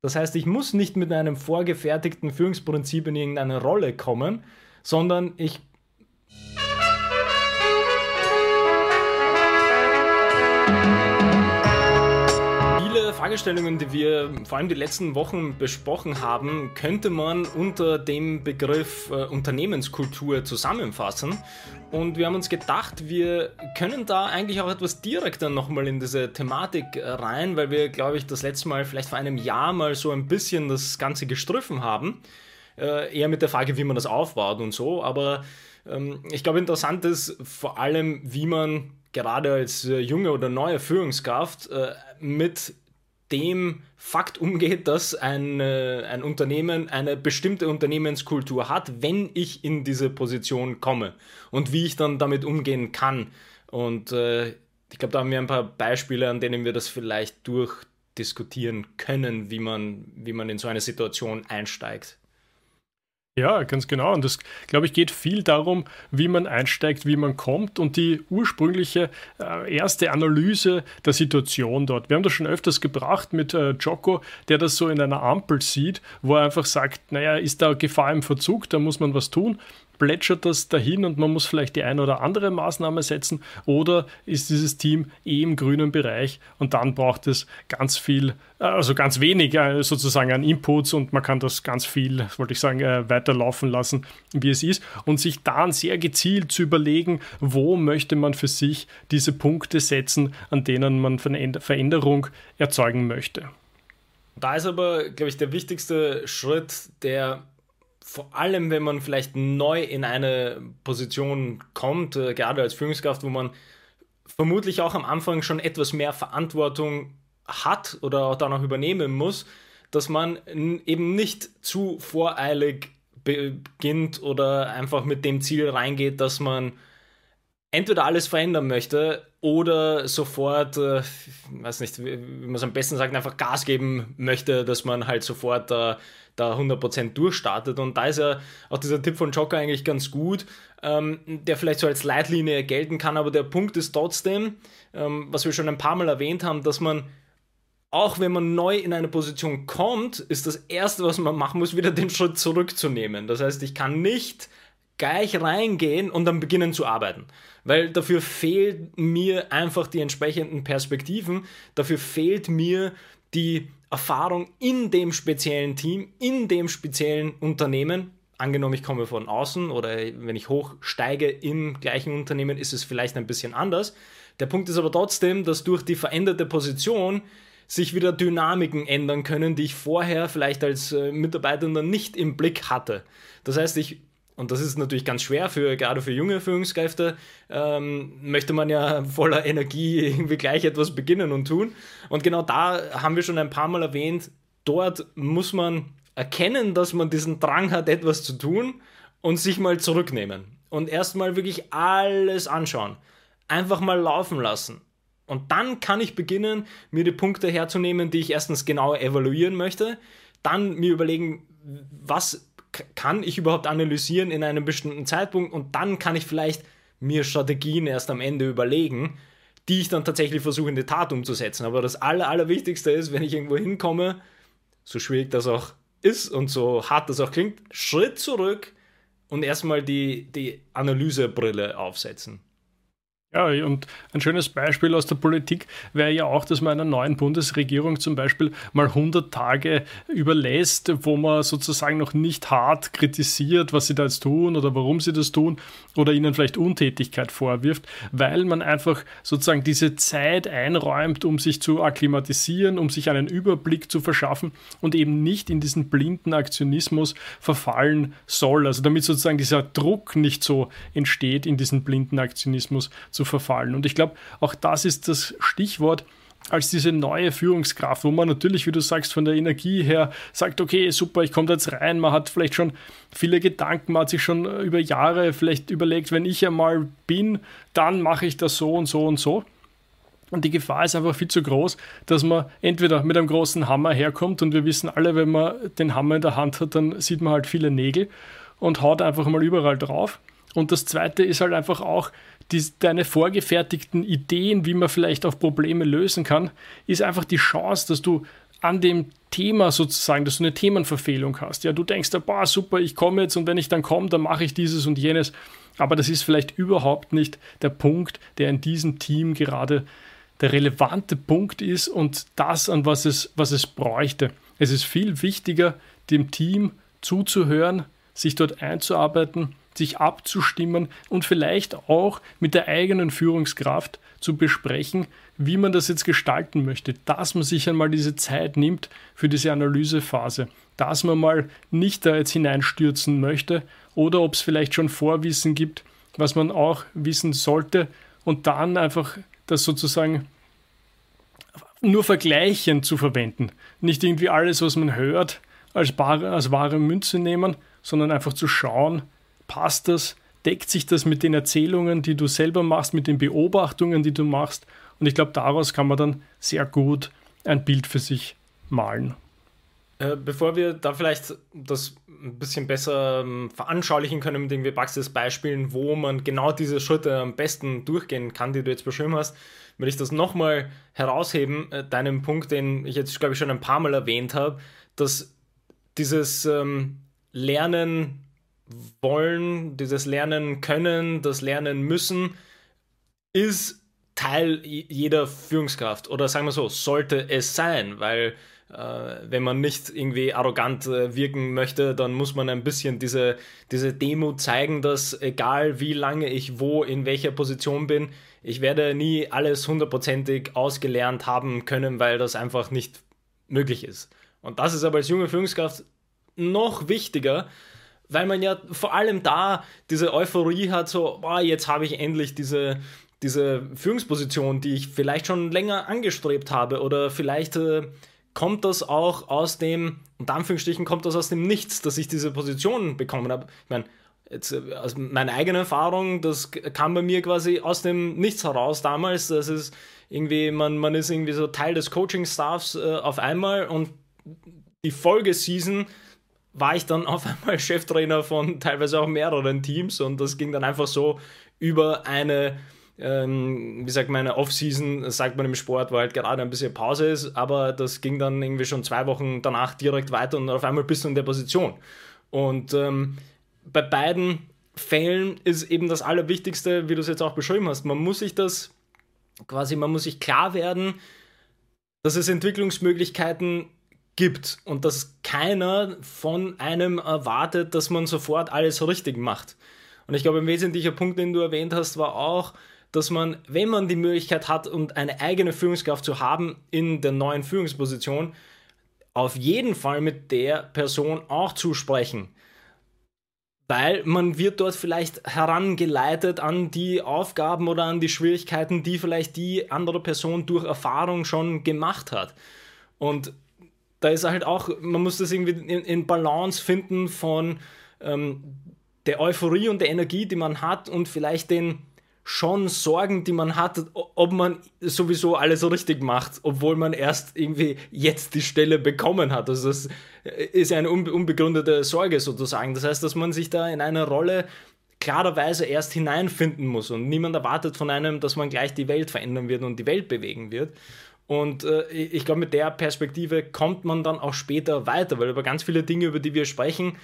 Das heißt, ich muss nicht mit einem vorgefertigten Führungsprinzip in irgendeine Rolle kommen, sondern ich Fragestellungen, die wir vor allem die letzten Wochen besprochen haben, könnte man unter dem Begriff äh, Unternehmenskultur zusammenfassen. Und wir haben uns gedacht, wir können da eigentlich auch etwas direkter nochmal in diese Thematik äh, rein, weil wir, glaube ich, das letzte Mal vielleicht vor einem Jahr mal so ein bisschen das Ganze gestriffen haben. Äh, eher mit der Frage, wie man das aufbaut und so. Aber ähm, ich glaube, interessant ist vor allem, wie man gerade als äh, junge oder neue Führungskraft äh, mit dem Fakt umgeht, dass ein, äh, ein Unternehmen eine bestimmte Unternehmenskultur hat, wenn ich in diese Position komme und wie ich dann damit umgehen kann. Und äh, ich glaube, da haben wir ein paar Beispiele, an denen wir das vielleicht durchdiskutieren können, wie man, wie man in so eine Situation einsteigt. Ja, ganz genau. Und das, glaube ich, geht viel darum, wie man einsteigt, wie man kommt und die ursprüngliche äh, erste Analyse der Situation dort. Wir haben das schon öfters gebracht mit äh, Joko, der das so in einer Ampel sieht, wo er einfach sagt, naja, ist da Gefahr im Verzug, da muss man was tun plätschert das dahin und man muss vielleicht die eine oder andere Maßnahme setzen oder ist dieses Team eh im grünen Bereich und dann braucht es ganz viel, äh, also ganz wenig äh, sozusagen an Inputs und man kann das ganz viel, wollte ich sagen, äh, weiterlaufen lassen, wie es ist und sich dann sehr gezielt zu überlegen, wo möchte man für sich diese Punkte setzen, an denen man Veränderung erzeugen möchte. Da ist aber, glaube ich, der wichtigste Schritt, der vor allem, wenn man vielleicht neu in eine Position kommt, äh, gerade als Führungskraft, wo man vermutlich auch am Anfang schon etwas mehr Verantwortung hat oder auch dann auch übernehmen muss, dass man eben nicht zu voreilig beginnt oder einfach mit dem Ziel reingeht, dass man entweder alles verändern möchte oder sofort, äh, weiß nicht, wie, wie man es am besten sagt, einfach Gas geben möchte, dass man halt sofort äh, da 100% durchstartet. Und da ist ja auch dieser Tipp von Joker eigentlich ganz gut, ähm, der vielleicht so als Leitlinie gelten kann. Aber der Punkt ist trotzdem, ähm, was wir schon ein paar Mal erwähnt haben, dass man auch wenn man neu in eine Position kommt, ist das Erste, was man machen muss, wieder den Schritt zurückzunehmen. Das heißt, ich kann nicht gleich reingehen und dann beginnen zu arbeiten. Weil dafür fehlt mir einfach die entsprechenden Perspektiven, dafür fehlt mir die Erfahrung in dem speziellen Team, in dem speziellen Unternehmen. Angenommen, ich komme von außen oder wenn ich hochsteige im gleichen Unternehmen, ist es vielleicht ein bisschen anders. Der Punkt ist aber trotzdem, dass durch die veränderte Position sich wieder Dynamiken ändern können, die ich vorher vielleicht als äh, Mitarbeiter nicht im Blick hatte. Das heißt, ich und das ist natürlich ganz schwer für gerade für junge Führungskräfte, ähm, möchte man ja voller Energie irgendwie gleich etwas beginnen und tun. Und genau da haben wir schon ein paar Mal erwähnt, dort muss man erkennen, dass man diesen Drang hat, etwas zu tun und sich mal zurücknehmen. Und erstmal wirklich alles anschauen. Einfach mal laufen lassen. Und dann kann ich beginnen, mir die Punkte herzunehmen, die ich erstens genau evaluieren möchte. Dann mir überlegen, was kann ich überhaupt analysieren in einem bestimmten Zeitpunkt und dann kann ich vielleicht mir Strategien erst am Ende überlegen, die ich dann tatsächlich versuche in die Tat umzusetzen. Aber das Aller, Allerwichtigste ist, wenn ich irgendwo hinkomme, so schwierig das auch ist und so hart das auch klingt, Schritt zurück und erstmal die, die Analysebrille aufsetzen. Ja, und ein schönes Beispiel aus der Politik wäre ja auch, dass man einer neuen Bundesregierung zum Beispiel mal 100 Tage überlässt, wo man sozusagen noch nicht hart kritisiert, was sie da jetzt tun oder warum sie das tun oder ihnen vielleicht Untätigkeit vorwirft, weil man einfach sozusagen diese Zeit einräumt, um sich zu akklimatisieren, um sich einen Überblick zu verschaffen und eben nicht in diesen blinden Aktionismus verfallen soll. Also damit sozusagen dieser Druck nicht so entsteht, in diesen blinden Aktionismus zu verfallen. Und ich glaube, auch das ist das Stichwort, als diese neue Führungskraft, wo man natürlich, wie du sagst, von der Energie her sagt, okay, super, ich komme jetzt rein, man hat vielleicht schon viele Gedanken, man hat sich schon über Jahre vielleicht überlegt, wenn ich einmal bin, dann mache ich das so und so und so. Und die Gefahr ist einfach viel zu groß, dass man entweder mit einem großen Hammer herkommt und wir wissen alle, wenn man den Hammer in der Hand hat, dann sieht man halt viele Nägel und haut einfach mal überall drauf. Und das Zweite ist halt einfach auch, die, deine vorgefertigten Ideen, wie man vielleicht auch Probleme lösen kann, ist einfach die Chance, dass du an dem Thema sozusagen, dass du eine Themenverfehlung hast. Ja, du denkst, boah, super, ich komme jetzt und wenn ich dann komme, dann mache ich dieses und jenes. Aber das ist vielleicht überhaupt nicht der Punkt, der in diesem Team gerade der relevante Punkt ist und das, an was es, was es bräuchte. Es ist viel wichtiger, dem Team zuzuhören, sich dort einzuarbeiten, sich abzustimmen und vielleicht auch mit der eigenen Führungskraft zu besprechen, wie man das jetzt gestalten möchte, dass man sich einmal diese Zeit nimmt für diese Analysephase, dass man mal nicht da jetzt hineinstürzen möchte oder ob es vielleicht schon Vorwissen gibt, was man auch wissen sollte und dann einfach das sozusagen nur vergleichend zu verwenden. Nicht irgendwie alles, was man hört, als, bare, als wahre Münze nehmen, sondern einfach zu schauen, passt das, deckt sich das mit den Erzählungen, die du selber machst, mit den Beobachtungen, die du machst und ich glaube, daraus kann man dann sehr gut ein Bild für sich malen. Äh, bevor wir da vielleicht das ein bisschen besser ähm, veranschaulichen können mit irgendwie Praxisbeispielen, wo man genau diese Schritte am besten durchgehen kann, die du jetzt beschrieben hast, würde ich das nochmal herausheben, äh, deinen Punkt, den ich jetzt, glaube ich, schon ein paar Mal erwähnt habe, dass dieses ähm, Lernen wollen, dieses Lernen können, das Lernen müssen, ist Teil jeder Führungskraft oder sagen wir so, sollte es sein, weil äh, wenn man nicht irgendwie arrogant äh, wirken möchte, dann muss man ein bisschen diese, diese Demo zeigen, dass egal wie lange ich wo, in welcher Position bin, ich werde nie alles hundertprozentig ausgelernt haben können, weil das einfach nicht möglich ist. Und das ist aber als junge Führungskraft noch wichtiger, weil man ja vor allem da diese Euphorie hat, so, boah, jetzt habe ich endlich diese, diese Führungsposition, die ich vielleicht schon länger angestrebt habe oder vielleicht äh, kommt das auch aus dem, unter Anführungsstrichen kommt das aus dem Nichts, dass ich diese Position bekommen habe. Ich meine, jetzt äh, aus meiner eigenen Erfahrung, das kam bei mir quasi aus dem Nichts heraus damals, das ist irgendwie, man, man ist irgendwie so Teil des Coaching-Staffs äh, auf einmal und die Folgeseason war ich dann auf einmal Cheftrainer von teilweise auch mehreren Teams und das ging dann einfach so über eine ähm, wie sagt man, eine Off-Season, sagt man im Sport, wo halt gerade ein bisschen Pause ist, aber das ging dann irgendwie schon zwei Wochen danach direkt weiter und auf einmal bist du in der Position. Und ähm, bei beiden Fällen ist eben das Allerwichtigste, wie du es jetzt auch beschrieben hast, man muss sich das quasi, man muss sich klar werden, dass es Entwicklungsmöglichkeiten gibt und dass keiner von einem erwartet, dass man sofort alles richtig macht. Und ich glaube, ein wesentlicher Punkt, den du erwähnt hast, war auch, dass man, wenn man die Möglichkeit hat und eine eigene Führungskraft zu haben in der neuen Führungsposition, auf jeden Fall mit der Person auch zu sprechen. Weil man wird dort vielleicht herangeleitet an die Aufgaben oder an die Schwierigkeiten, die vielleicht die andere Person durch Erfahrung schon gemacht hat. Und da ist halt auch, man muss das irgendwie in, in Balance finden von ähm, der Euphorie und der Energie, die man hat und vielleicht den, schon Sorgen, die man hat, ob man sowieso alles richtig macht, obwohl man erst irgendwie jetzt die Stelle bekommen hat. Also das ist eine unbegründete Sorge sozusagen. Das heißt, dass man sich da in eine Rolle klarerweise erst hineinfinden muss und niemand erwartet von einem, dass man gleich die Welt verändern wird und die Welt bewegen wird. Und äh, ich glaube, mit der Perspektive kommt man dann auch später weiter, weil über ganz viele Dinge, über die wir sprechen,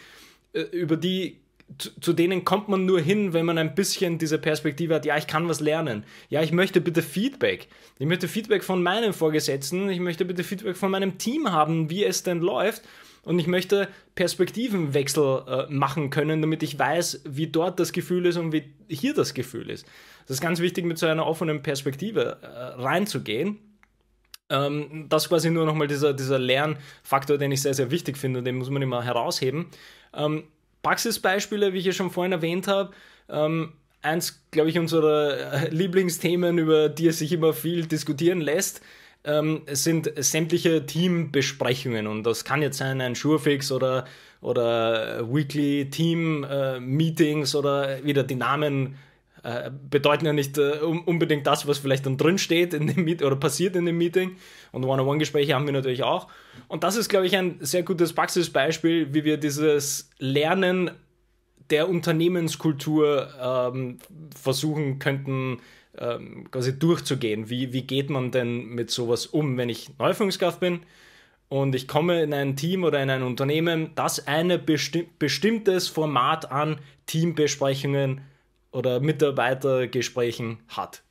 äh, über die zu, denen kommt man nur hin, wenn man ein bisschen diese Perspektive hat, ja, ich kann was lernen. Ja, ich möchte bitte Feedback. Ich möchte Feedback von meinen Vorgesetzten, ich möchte bitte Feedback von meinem Team haben, wie es denn läuft. Und ich möchte Perspektivenwechsel äh, machen können, damit ich weiß, wie dort das Gefühl ist und wie hier das Gefühl ist. Das ist ganz wichtig, mit so einer offenen Perspektive äh, reinzugehen. Ähm, das ist quasi nur nochmal dieser, dieser Lernfaktor, den ich sehr, sehr wichtig finde, den muss man immer herausheben. Ähm, Praxisbeispiele, wie ich ja schon vorhin erwähnt habe. Ähm, eins, glaube ich, unserer äh, Lieblingsthemen, über die es sich immer viel diskutieren lässt, ähm, sind sämtliche Teambesprechungen. Und das kann jetzt sein ein Surefix oder, oder Weekly Team äh, Meetings oder wieder die Namen äh, bedeuten ja nicht äh, unbedingt das, was vielleicht dann drin steht in dem Meet oder passiert in dem Meeting. Und One-on-One-Gespräche haben wir natürlich auch. Und das ist, glaube ich, ein sehr gutes Praxisbeispiel, wie wir dieses Lernen der Unternehmenskultur ähm, versuchen könnten, ähm, quasi durchzugehen. Wie, wie geht man denn mit sowas um, wenn ich Neuführungskraft bin? und ich komme in ein Team oder in ein Unternehmen, das ein besti bestimmtes Format an Teambesprechungen oder Mitarbeitergesprächen hat.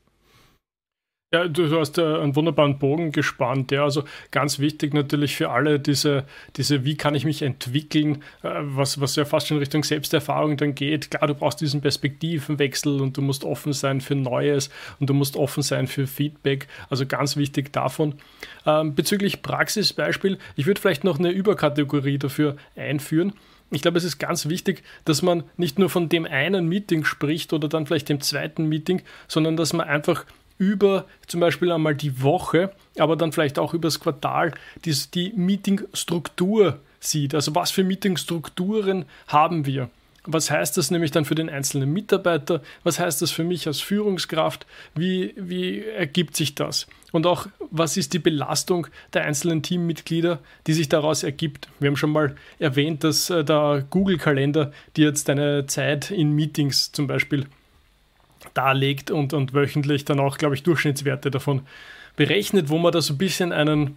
Ja, du, hast äh, einen wunderbaren Bogen gespannt. Ja, also ganz wichtig natürlich für alle diese, diese wie kann ich mich entwickeln, äh, was, was ja fast schon Richtung Selbsterfahrung dann geht. Klar, du brauchst diesen Perspektivenwechsel und du musst offen sein für Neues und du musst offen sein für Feedback. Also ganz wichtig davon. Ähm, bezüglich Praxisbeispiel, ich würde vielleicht noch eine Überkategorie dafür einführen. Ich glaube, es ist ganz wichtig, dass man nicht nur von dem einen Meeting spricht oder dann vielleicht dem zweiten Meeting, sondern dass man einfach über zum Beispiel einmal die Woche, aber dann vielleicht auch über das Quartal die, die Meetingstruktur sieht. Also was für Meetingstrukturen haben wir? Was heißt das nämlich dann für den einzelnen Mitarbeiter? Was heißt das für mich als Führungskraft? Wie, wie ergibt sich das? Und auch, was ist die Belastung der einzelnen Teammitglieder, die sich daraus ergibt? Wir haben schon mal erwähnt, dass äh, der Google-Kalender dir jetzt deine Zeit in Meetings zum Beispiel darlegt und, und wöchentlich dann auch, glaube ich, Durchschnittswerte davon berechnet, wo man da so ein bisschen einen,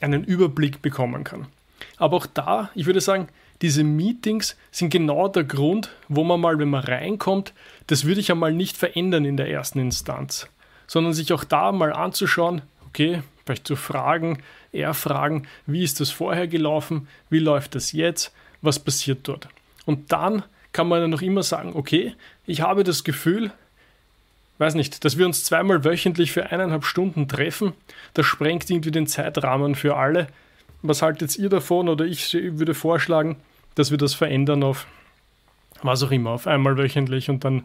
einen Überblick bekommen kann. Aber auch da, ich würde sagen, diese Meetings sind genau der Grund, wo man mal, wenn man reinkommt, das würde ich einmal nicht verändern in der ersten Instanz, sondern sich auch da mal anzuschauen, okay, vielleicht zu fragen, eher fragen, wie ist das vorher gelaufen, wie läuft das jetzt, was passiert dort. Und dann kann man dann noch immer sagen, okay, ich habe das Gefühl, weiß nicht, dass wir uns zweimal wöchentlich für eineinhalb Stunden treffen, das sprengt irgendwie den Zeitrahmen für alle. Was haltet ihr davon? Oder ich würde vorschlagen, dass wir das verändern auf was auch immer, auf einmal wöchentlich und dann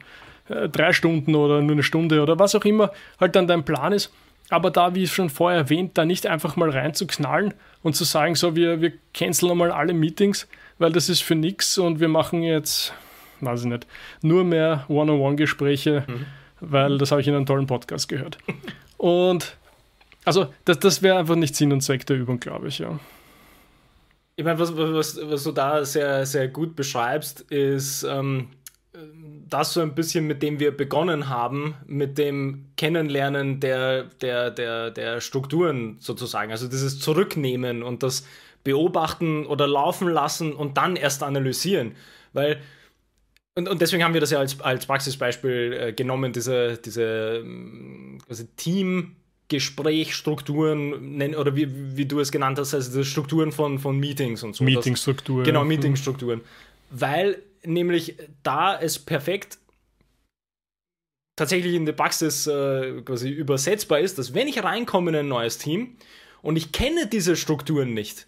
äh, drei Stunden oder nur eine Stunde oder was auch immer halt dann dein Plan ist. Aber da, wie schon vorher erwähnt, da nicht einfach mal reinzuknallen und zu sagen, so, wir, wir canceln mal alle Meetings, weil das ist für nichts und wir machen jetzt, weiß ich nicht, nur mehr One-on-One-Gespräche. Mhm weil das habe ich in einem tollen Podcast gehört. Und also das, das wäre einfach nicht Sinn und Zweck der Übung, glaube ich, ja. Ich meine, was, was, was du da sehr, sehr gut beschreibst, ist ähm, das so ein bisschen, mit dem wir begonnen haben, mit dem Kennenlernen der, der, der, der Strukturen sozusagen. Also dieses Zurücknehmen und das Beobachten oder laufen lassen und dann erst analysieren. Weil und, und deswegen haben wir das ja als, als Praxisbeispiel äh, genommen, diese, diese ähm, quasi Teamgesprächsstrukturen, oder wie, wie du es genannt hast, also die Strukturen von, von Meetings und so. Meetingstrukturen. Genau, Meetingstrukturen. Weil nämlich da es perfekt tatsächlich in der Praxis äh, quasi übersetzbar ist, dass wenn ich reinkomme in ein neues Team und ich kenne diese Strukturen nicht,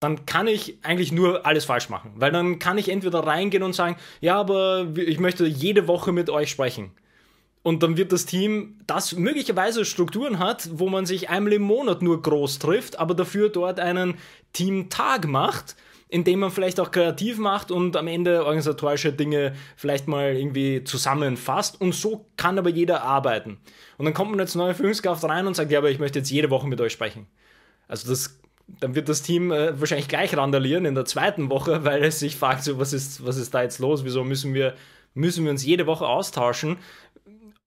dann kann ich eigentlich nur alles falsch machen. Weil dann kann ich entweder reingehen und sagen, ja, aber ich möchte jede Woche mit euch sprechen. Und dann wird das Team, das möglicherweise Strukturen hat, wo man sich einmal im Monat nur groß trifft, aber dafür dort einen Teamtag macht, in dem man vielleicht auch kreativ macht und am Ende organisatorische Dinge vielleicht mal irgendwie zusammenfasst. Und so kann aber jeder arbeiten. Und dann kommt man als neue Führungskraft rein und sagt, ja, aber ich möchte jetzt jede Woche mit euch sprechen. Also das dann wird das Team äh, wahrscheinlich gleich randalieren in der zweiten Woche, weil es sich fragt, so, was, ist, was ist da jetzt los? Wieso müssen wir, müssen wir uns jede Woche austauschen?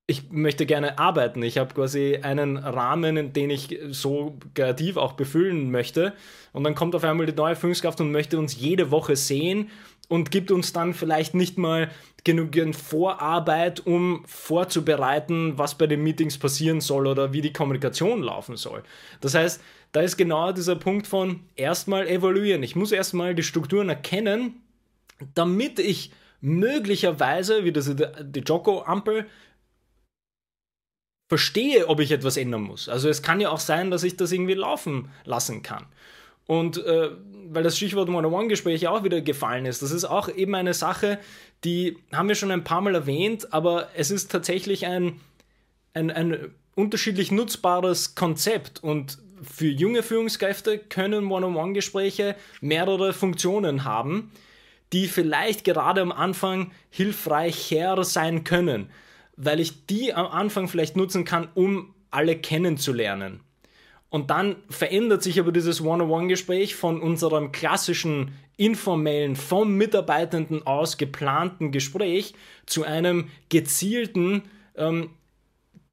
Ich möchte gerne arbeiten. Ich habe quasi einen Rahmen, den ich so kreativ auch befüllen möchte. Und dann kommt auf einmal die neue Führungskraft und möchte uns jede Woche sehen und gibt uns dann vielleicht nicht mal genügend Vorarbeit, um vorzubereiten, was bei den Meetings passieren soll oder wie die Kommunikation laufen soll. Das heißt, da ist genau dieser Punkt von erstmal evaluieren. Ich muss erstmal die Strukturen erkennen, damit ich möglicherweise, wie das die Joko-Ampel, verstehe, ob ich etwas ändern muss. Also es kann ja auch sein, dass ich das irgendwie laufen lassen kann. Und äh, weil das Stichwort One-on-One-Gespräch auch wieder gefallen ist, das ist auch eben eine Sache, die haben wir schon ein paar Mal erwähnt, aber es ist tatsächlich ein, ein, ein unterschiedlich nutzbares Konzept und für junge Führungskräfte können One-on-One-Gespräche mehrere Funktionen haben, die vielleicht gerade am Anfang hilfreicher sein können, weil ich die am Anfang vielleicht nutzen kann, um alle kennenzulernen. Und dann verändert sich aber dieses One-on-One-Gespräch von unserem klassischen informellen, vom Mitarbeitenden aus geplanten Gespräch zu einem gezielten, ähm,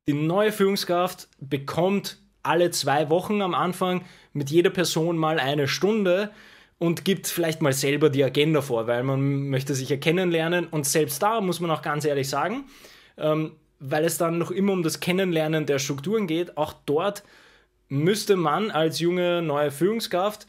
die neue Führungskraft bekommt alle zwei Wochen am Anfang mit jeder Person mal eine Stunde und gibt vielleicht mal selber die Agenda vor, weil man möchte sich ja kennenlernen und selbst da muss man auch ganz ehrlich sagen, ähm, weil es dann noch immer um das Kennenlernen der Strukturen geht, auch dort müsste man als junge neue Führungskraft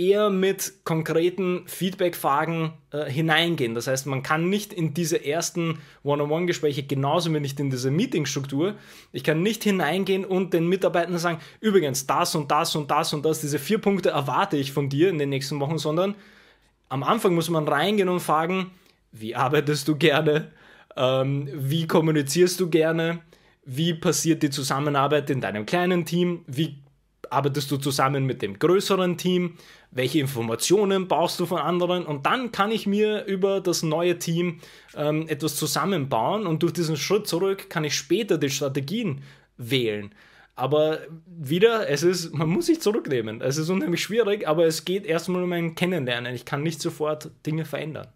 eher mit konkreten Feedback-Fragen äh, hineingehen. Das heißt, man kann nicht in diese ersten One-on-One-Gespräche genauso wie nicht in diese Meeting-Struktur. Ich kann nicht hineingehen und den Mitarbeitern sagen, übrigens, das und das und das und das, diese vier Punkte erwarte ich von dir in den nächsten Wochen, sondern am Anfang muss man reingehen und fragen, wie arbeitest du gerne? Ähm, wie kommunizierst du gerne? Wie passiert die Zusammenarbeit in deinem kleinen Team? Wie arbeitest du zusammen mit dem größeren Team? Welche Informationen brauchst du von anderen? Und dann kann ich mir über das neue Team ähm, etwas zusammenbauen und durch diesen Schritt zurück kann ich später die Strategien wählen. Aber wieder, es ist, man muss sich zurücknehmen. Es ist unheimlich schwierig, aber es geht erstmal um ein Kennenlernen. Ich kann nicht sofort Dinge verändern.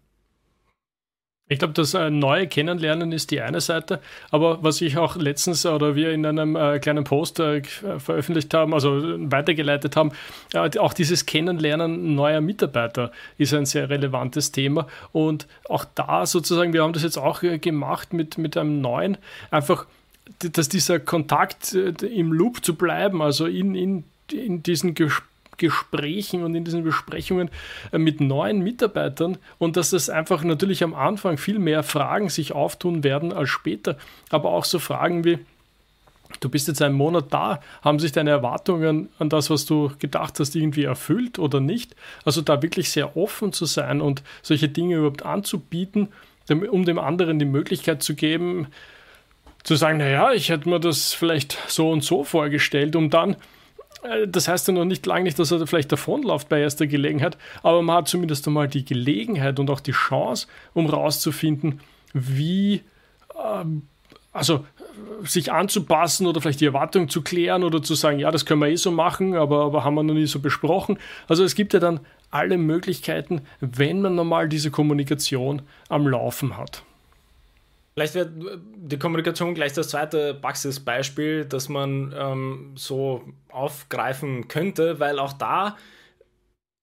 Ich glaube, das äh, neue Kennenlernen ist die eine Seite, aber was ich auch letztens oder wir in einem äh, kleinen Post äh, veröffentlicht haben, also weitergeleitet haben, äh, auch dieses Kennenlernen neuer Mitarbeiter ist ein sehr relevantes Thema. Und auch da sozusagen, wir haben das jetzt auch äh, gemacht mit, mit einem neuen, einfach, dass dieser Kontakt äh, im Loop zu bleiben, also in, in, in diesen Gesprächen, Gesprächen und in diesen Besprechungen äh, mit neuen Mitarbeitern und dass das einfach natürlich am Anfang viel mehr Fragen sich auftun werden als später, aber auch so Fragen wie, Du bist jetzt einen Monat da, haben sich deine Erwartungen an das, was du gedacht hast, irgendwie erfüllt oder nicht? Also da wirklich sehr offen zu sein und solche Dinge überhaupt anzubieten, um dem anderen die Möglichkeit zu geben, zu sagen, naja, ich hätte mir das vielleicht so und so vorgestellt, um dann das heißt ja noch nicht lange nicht, dass er vielleicht davonläuft bei erster Gelegenheit, aber man hat zumindest einmal die Gelegenheit und auch die Chance, um rauszufinden, wie, ähm, also sich anzupassen oder vielleicht die Erwartung zu klären oder zu sagen, ja, das können wir eh so machen, aber, aber haben wir noch nie so besprochen. Also es gibt ja dann alle Möglichkeiten, wenn man normal diese Kommunikation am Laufen hat. Vielleicht wird die Kommunikation gleich das zweite Praxisbeispiel, das man ähm, so aufgreifen könnte, weil auch da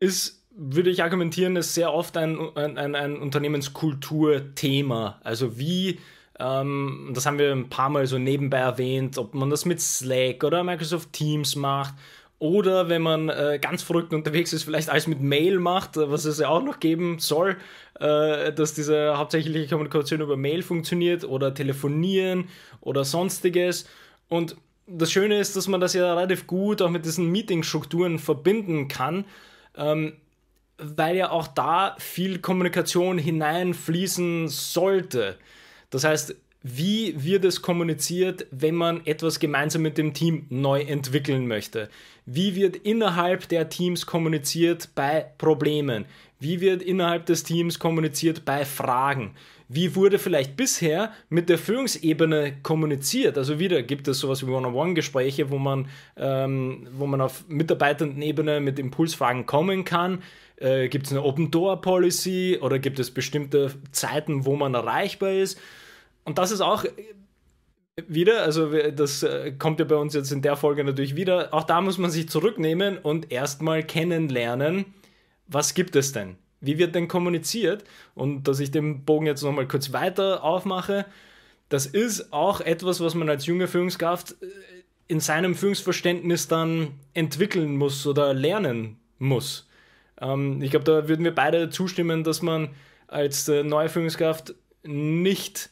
ist, würde ich argumentieren, ist sehr oft ein, ein, ein Unternehmenskulturthema. Also wie, ähm, das haben wir ein paar Mal so nebenbei erwähnt, ob man das mit Slack oder Microsoft Teams macht oder wenn man äh, ganz verrückt unterwegs ist, vielleicht alles mit Mail macht, was es ja auch noch geben soll, äh, dass diese hauptsächliche Kommunikation über Mail funktioniert oder telefonieren oder sonstiges. Und das Schöne ist, dass man das ja relativ gut auch mit diesen Meeting-Strukturen verbinden kann, ähm, weil ja auch da viel Kommunikation hineinfließen sollte. Das heißt, wie wird es kommuniziert, wenn man etwas gemeinsam mit dem Team neu entwickeln möchte? Wie wird innerhalb der Teams kommuniziert bei Problemen? Wie wird innerhalb des Teams kommuniziert bei Fragen? Wie wurde vielleicht bisher mit der Führungsebene kommuniziert? Also wieder gibt es sowas wie One-on-One-Gespräche, wo man, ähm, wo man auf Mitarbeitendenebene mit Impulsfragen kommen kann. Äh, gibt es eine Open-Door-Policy oder gibt es bestimmte Zeiten, wo man erreichbar ist? Und das ist auch wieder, also das äh, kommt ja bei uns jetzt in der Folge natürlich wieder, auch da muss man sich zurücknehmen und erstmal kennenlernen, was gibt es denn? Wie wird denn kommuniziert? Und dass ich den Bogen jetzt nochmal kurz weiter aufmache, das ist auch etwas, was man als junge Führungskraft äh, in seinem Führungsverständnis dann entwickeln muss oder lernen muss. Ähm, ich glaube, da würden wir beide zustimmen, dass man als äh, neue Führungskraft nicht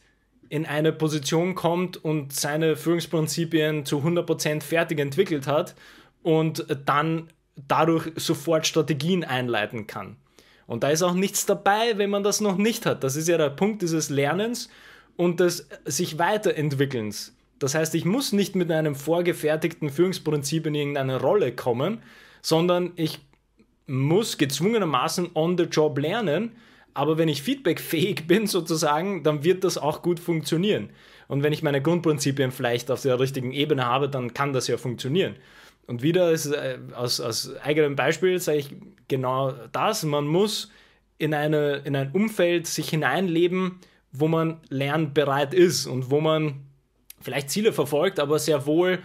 in eine Position kommt und seine Führungsprinzipien zu 100% fertig entwickelt hat und dann dadurch sofort Strategien einleiten kann. Und da ist auch nichts dabei, wenn man das noch nicht hat. Das ist ja der Punkt dieses Lernens und des sich weiterentwickelns. Das heißt, ich muss nicht mit einem vorgefertigten Führungsprinzip in irgendeine Rolle kommen, sondern ich muss gezwungenermaßen on the job lernen, aber wenn ich feedbackfähig bin sozusagen, dann wird das auch gut funktionieren. Und wenn ich meine Grundprinzipien vielleicht auf der richtigen Ebene habe, dann kann das ja funktionieren. Und wieder ist, äh, aus, aus eigenem Beispiel sage ich genau das. Man muss in, eine, in ein Umfeld sich hineinleben, wo man lernbereit ist und wo man vielleicht Ziele verfolgt, aber sehr wohl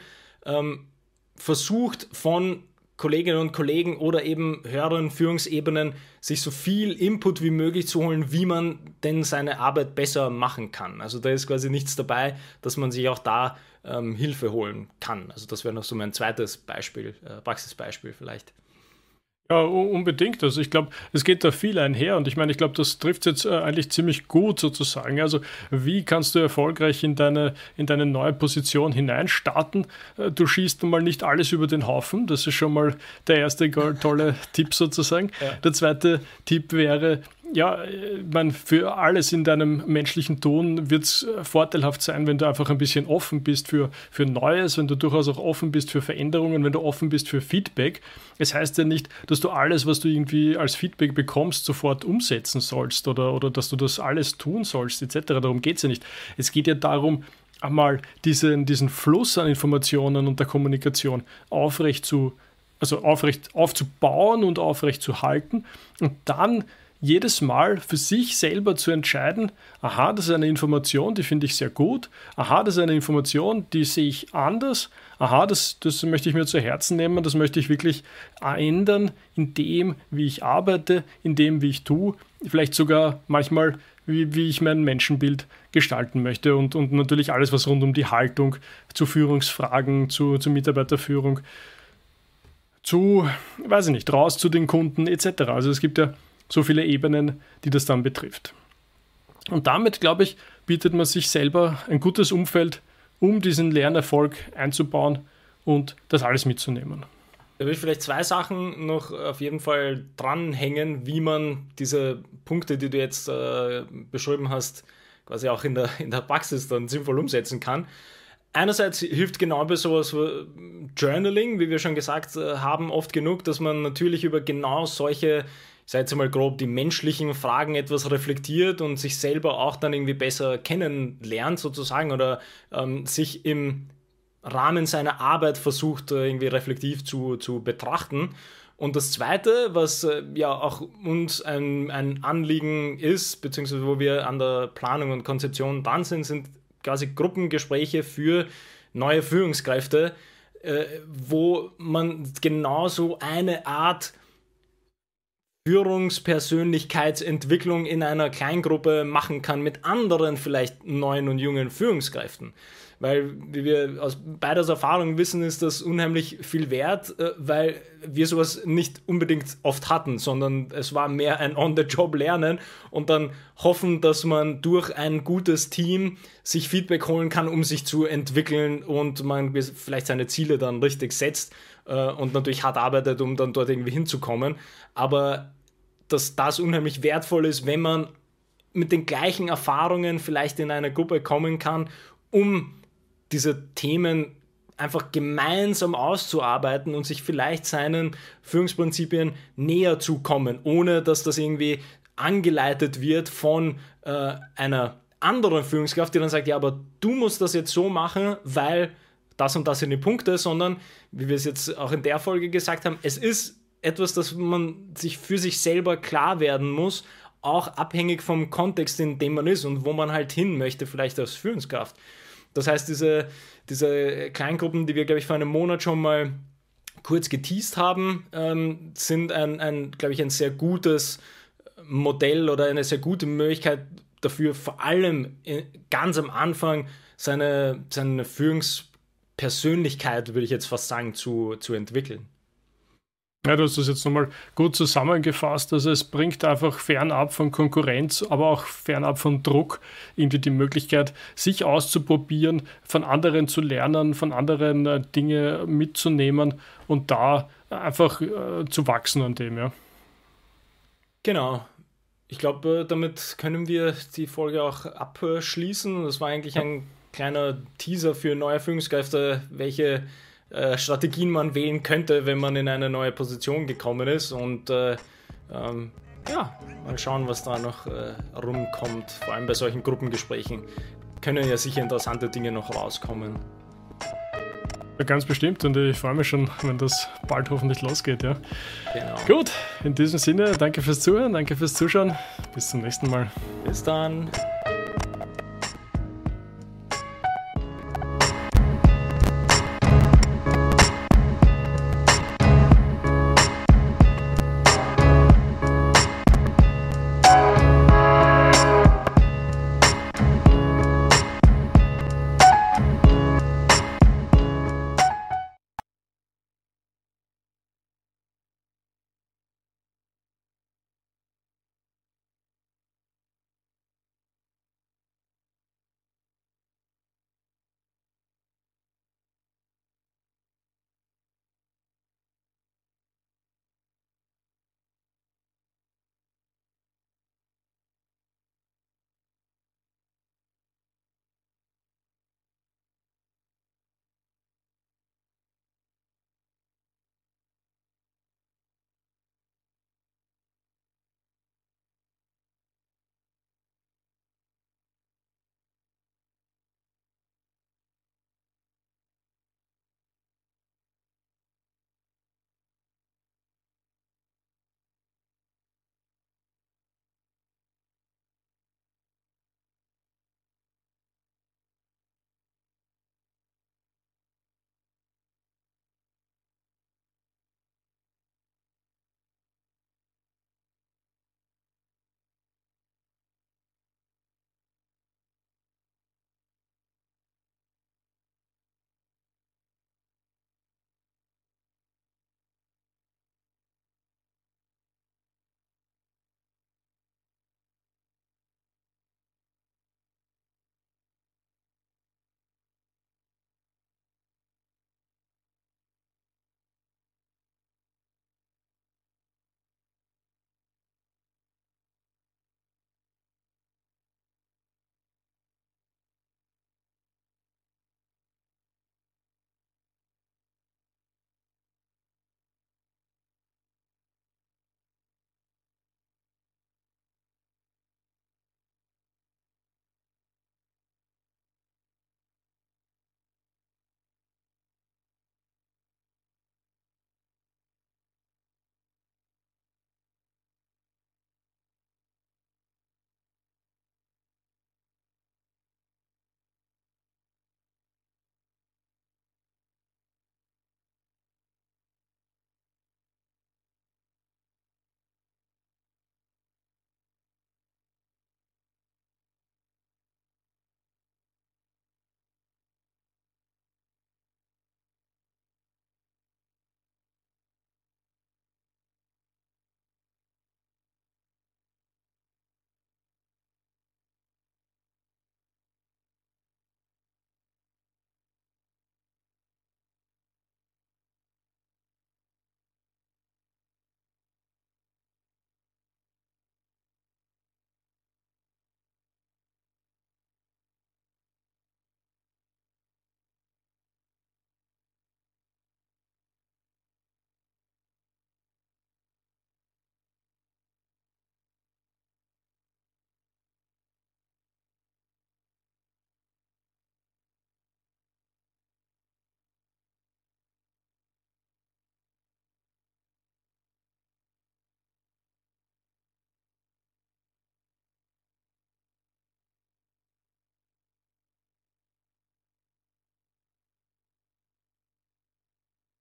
ähm, versucht von Kolleginnen und Kollegen oder eben höheren Führungsebenen sich so viel Input wie möglich zu holen, wie man denn seine Arbeit besser machen kann. Also da ist quasi nichts dabei, dass man sich auch da ähm, Hilfe holen kann. Also das wäre noch so mein zweites Beispiel, äh, Praxisbeispiel vielleicht. Ja, unbedingt. Also ich glaube, es geht da viel einher und ich meine, ich glaube, das trifft jetzt äh, eigentlich ziemlich gut sozusagen. Also wie kannst du erfolgreich in deine, in deine neue Position hineinstarten? Äh, du schießt mal nicht alles über den Haufen. Das ist schon mal der erste tolle Tipp sozusagen. Ja. Der zweite Tipp wäre, ja, man, für alles in deinem menschlichen Tun wird es äh, vorteilhaft sein, wenn du einfach ein bisschen offen bist für, für Neues, wenn du durchaus auch offen bist für Veränderungen, wenn du offen bist für Feedback. Es heißt ja nicht, dass du alles, was du irgendwie als Feedback bekommst, sofort umsetzen sollst oder, oder dass du das alles tun sollst, etc. Darum geht es ja nicht. Es geht ja darum, einmal diesen, diesen Fluss an Informationen und der Kommunikation aufrecht zu, also aufrecht aufzubauen und aufrecht zu halten und dann jedes Mal für sich selber zu entscheiden, aha, das ist eine Information, die finde ich sehr gut, aha, das ist eine Information, die sehe ich anders, aha, das, das möchte ich mir zu Herzen nehmen, das möchte ich wirklich ändern in dem, wie ich arbeite, in dem, wie ich tue, vielleicht sogar manchmal, wie, wie ich mein Menschenbild gestalten möchte und, und natürlich alles, was rund um die Haltung zu Führungsfragen, zu, zu Mitarbeiterführung, zu, weiß ich nicht, raus zu den Kunden etc. Also es gibt ja so viele Ebenen, die das dann betrifft. Und damit, glaube ich, bietet man sich selber ein gutes Umfeld, um diesen Lernerfolg einzubauen und das alles mitzunehmen. Da will ich vielleicht zwei Sachen noch auf jeden Fall dranhängen, wie man diese Punkte, die du jetzt äh, beschrieben hast, quasi auch in der, in der Praxis dann sinnvoll umsetzen kann. Einerseits hilft genau bei sowas wie Journaling, wie wir schon gesagt äh, haben, oft genug, dass man natürlich über genau solche sage jetzt mal grob, die menschlichen Fragen etwas reflektiert und sich selber auch dann irgendwie besser kennenlernt sozusagen oder ähm, sich im Rahmen seiner Arbeit versucht, äh, irgendwie reflektiv zu, zu betrachten. Und das Zweite, was äh, ja auch uns ein, ein Anliegen ist, beziehungsweise wo wir an der Planung und Konzeption dran sind, sind quasi Gruppengespräche für neue Führungskräfte, äh, wo man genauso eine Art Führungspersönlichkeitsentwicklung in einer Kleingruppe machen kann mit anderen vielleicht neuen und jungen Führungskräften. Weil, wie wir aus beider Erfahrung wissen, ist das unheimlich viel wert, äh, weil wir sowas nicht unbedingt oft hatten, sondern es war mehr ein On-the-Job-Lernen und dann hoffen, dass man durch ein gutes Team sich Feedback holen kann, um sich zu entwickeln und man vielleicht seine Ziele dann richtig setzt äh, und natürlich hart arbeitet, um dann dort irgendwie hinzukommen. Aber dass das unheimlich wertvoll ist, wenn man mit den gleichen Erfahrungen vielleicht in einer Gruppe kommen kann, um diese Themen einfach gemeinsam auszuarbeiten und sich vielleicht seinen Führungsprinzipien näher zu kommen, ohne dass das irgendwie angeleitet wird von äh, einer anderen Führungskraft, die dann sagt, ja, aber du musst das jetzt so machen, weil das und das sind die Punkte, sondern, wie wir es jetzt auch in der Folge gesagt haben, es ist etwas, das man sich für sich selber klar werden muss, auch abhängig vom Kontext, in dem man ist und wo man halt hin möchte, vielleicht als Führungskraft. Das heißt, diese, diese Kleingruppen, die wir, glaube ich, vor einem Monat schon mal kurz geteased haben, ähm, sind ein, ein glaube ich, ein sehr gutes Modell oder eine sehr gute Möglichkeit dafür, vor allem ganz am Anfang seine, seine Führungspersönlichkeit, würde ich jetzt fast sagen, zu, zu entwickeln. Ja, du hast das jetzt nochmal gut zusammengefasst. Also es bringt einfach fernab von Konkurrenz, aber auch fernab von Druck irgendwie die Möglichkeit, sich auszuprobieren, von anderen zu lernen, von anderen äh, Dinge mitzunehmen und da einfach äh, zu wachsen an dem, ja. Genau. Ich glaube, äh, damit können wir die Folge auch abschließen. Das war eigentlich ein kleiner Teaser für neue Führungskräfte, welche äh, Strategien man wählen könnte, wenn man in eine neue Position gekommen ist. Und äh, ähm, ja, mal schauen, was da noch äh, rumkommt. Vor allem bei solchen Gruppengesprächen können ja sicher interessante Dinge noch rauskommen. Ja, ganz bestimmt und ich freue mich schon, wenn das bald hoffentlich losgeht, ja. Genau. Gut, in diesem Sinne, danke fürs Zuhören, danke fürs Zuschauen. Bis zum nächsten Mal. Bis dann.